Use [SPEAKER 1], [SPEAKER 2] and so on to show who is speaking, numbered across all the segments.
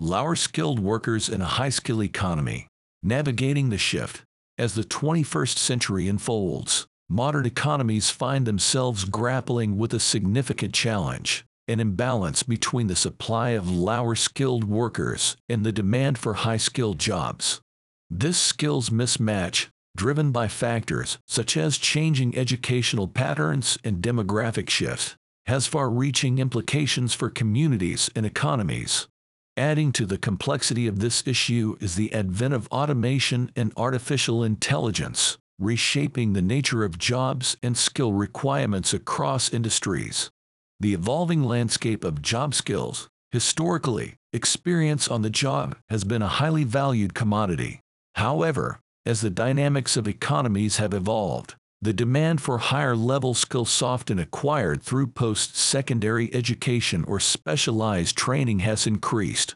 [SPEAKER 1] lower skilled workers in a high skill economy, navigating the shift. As the 21st century unfolds, modern economies find themselves grappling with a significant challenge an imbalance between the supply of lower skilled workers and the demand for high skilled jobs. This skills mismatch, driven by factors such as changing educational patterns and demographic shifts, has far reaching implications for communities and economies. Adding to the complexity of this issue is the advent of automation and artificial intelligence, reshaping the nature of jobs and skill requirements across industries. The evolving landscape of job skills, historically, experience on the job has been a highly valued commodity. However, as the dynamics of economies have evolved, the demand for higher level skills often acquired through post secondary education or specialized training has increased.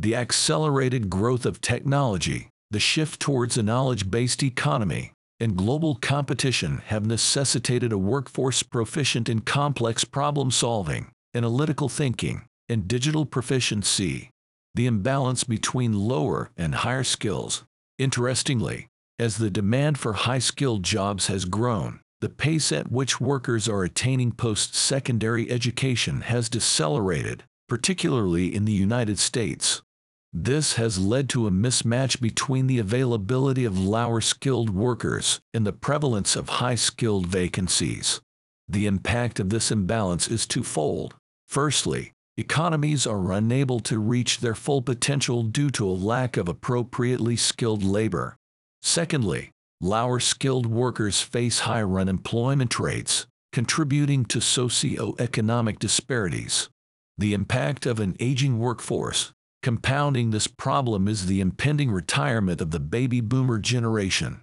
[SPEAKER 1] The accelerated growth of technology, the shift towards a knowledge based economy, and global competition have necessitated a workforce proficient in complex problem solving, analytical thinking, and digital proficiency. The imbalance between lower and higher skills. Interestingly, as the demand for high-skilled jobs has grown, the pace at which workers are attaining post-secondary education has decelerated, particularly in the United States. This has led to a mismatch between the availability of lower-skilled workers and the prevalence of high-skilled vacancies. The impact of this imbalance is twofold. Firstly, economies are unable to reach their full potential due to a lack of appropriately skilled labor. Secondly, lower skilled workers face higher unemployment rates, contributing to socio-economic disparities. The impact of an aging workforce. Compounding this problem is the impending retirement of the baby boomer generation.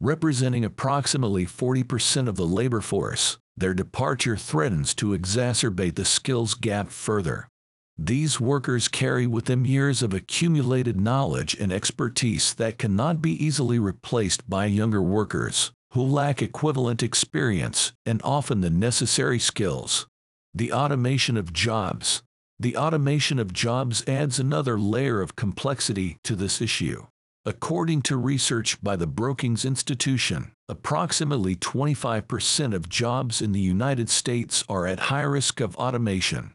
[SPEAKER 1] Representing approximately 40% of the labor force, their departure threatens to exacerbate the skills gap further. These workers carry with them years of accumulated knowledge and expertise that cannot be easily replaced by younger workers who lack equivalent experience and often the necessary skills. The automation of jobs. The automation of jobs adds another layer of complexity to this issue. According to research by the Brookings Institution, approximately 25% of jobs in the United States are at high risk of automation.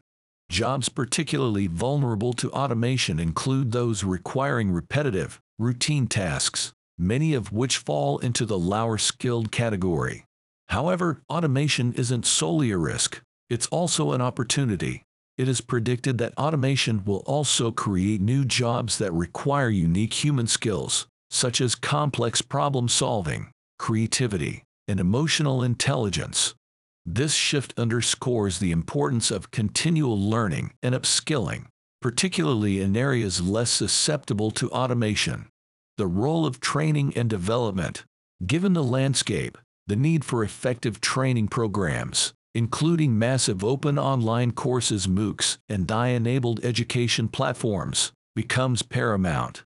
[SPEAKER 1] Jobs particularly vulnerable to automation include those requiring repetitive, routine tasks, many of which fall into the lower skilled category. However, automation isn't solely a risk, it's also an opportunity. It is predicted that automation will also create new jobs that require unique human skills, such as complex problem solving, creativity, and emotional intelligence. This shift underscores the importance of continual learning and upskilling, particularly in areas less susceptible to automation. The role of training and development. Given the landscape, the need for effective training programs, including massive open online courses MOOCs and AI-enabled education platforms, becomes paramount.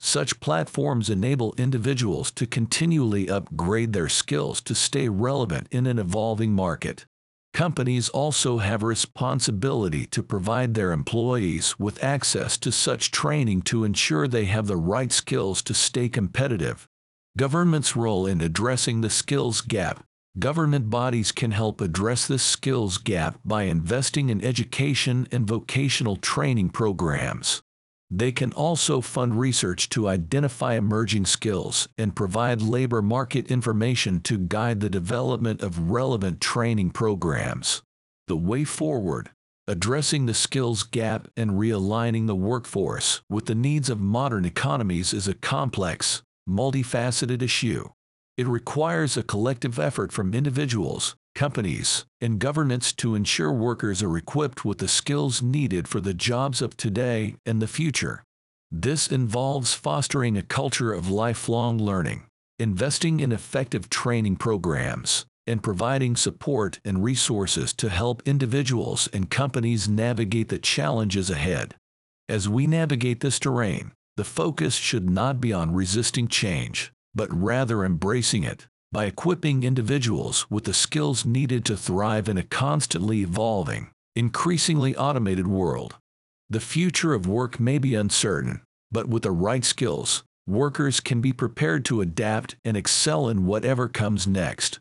[SPEAKER 1] Such platforms enable individuals to continually upgrade their skills to stay relevant in an evolving market. Companies also have a responsibility to provide their employees with access to such training to ensure they have the right skills to stay competitive. Government's role in addressing the skills gap. Government bodies can help address this skills gap by investing in education and vocational training programs. They can also fund research to identify emerging skills and provide labor market information to guide the development of relevant training programs. The way forward, addressing the skills gap and realigning the workforce with the needs of modern economies is a complex, multifaceted issue. It requires a collective effort from individuals, companies, and governments to ensure workers are equipped with the skills needed for the jobs of today and the future. This involves fostering a culture of lifelong learning, investing in effective training programs, and providing support and resources to help individuals and companies navigate the challenges ahead. As we navigate this terrain, the focus should not be on resisting change, but rather embracing it by equipping individuals with the skills needed to thrive in a constantly evolving, increasingly automated world. The future of work may be uncertain, but with the right skills, workers can be prepared to adapt and excel in whatever comes next.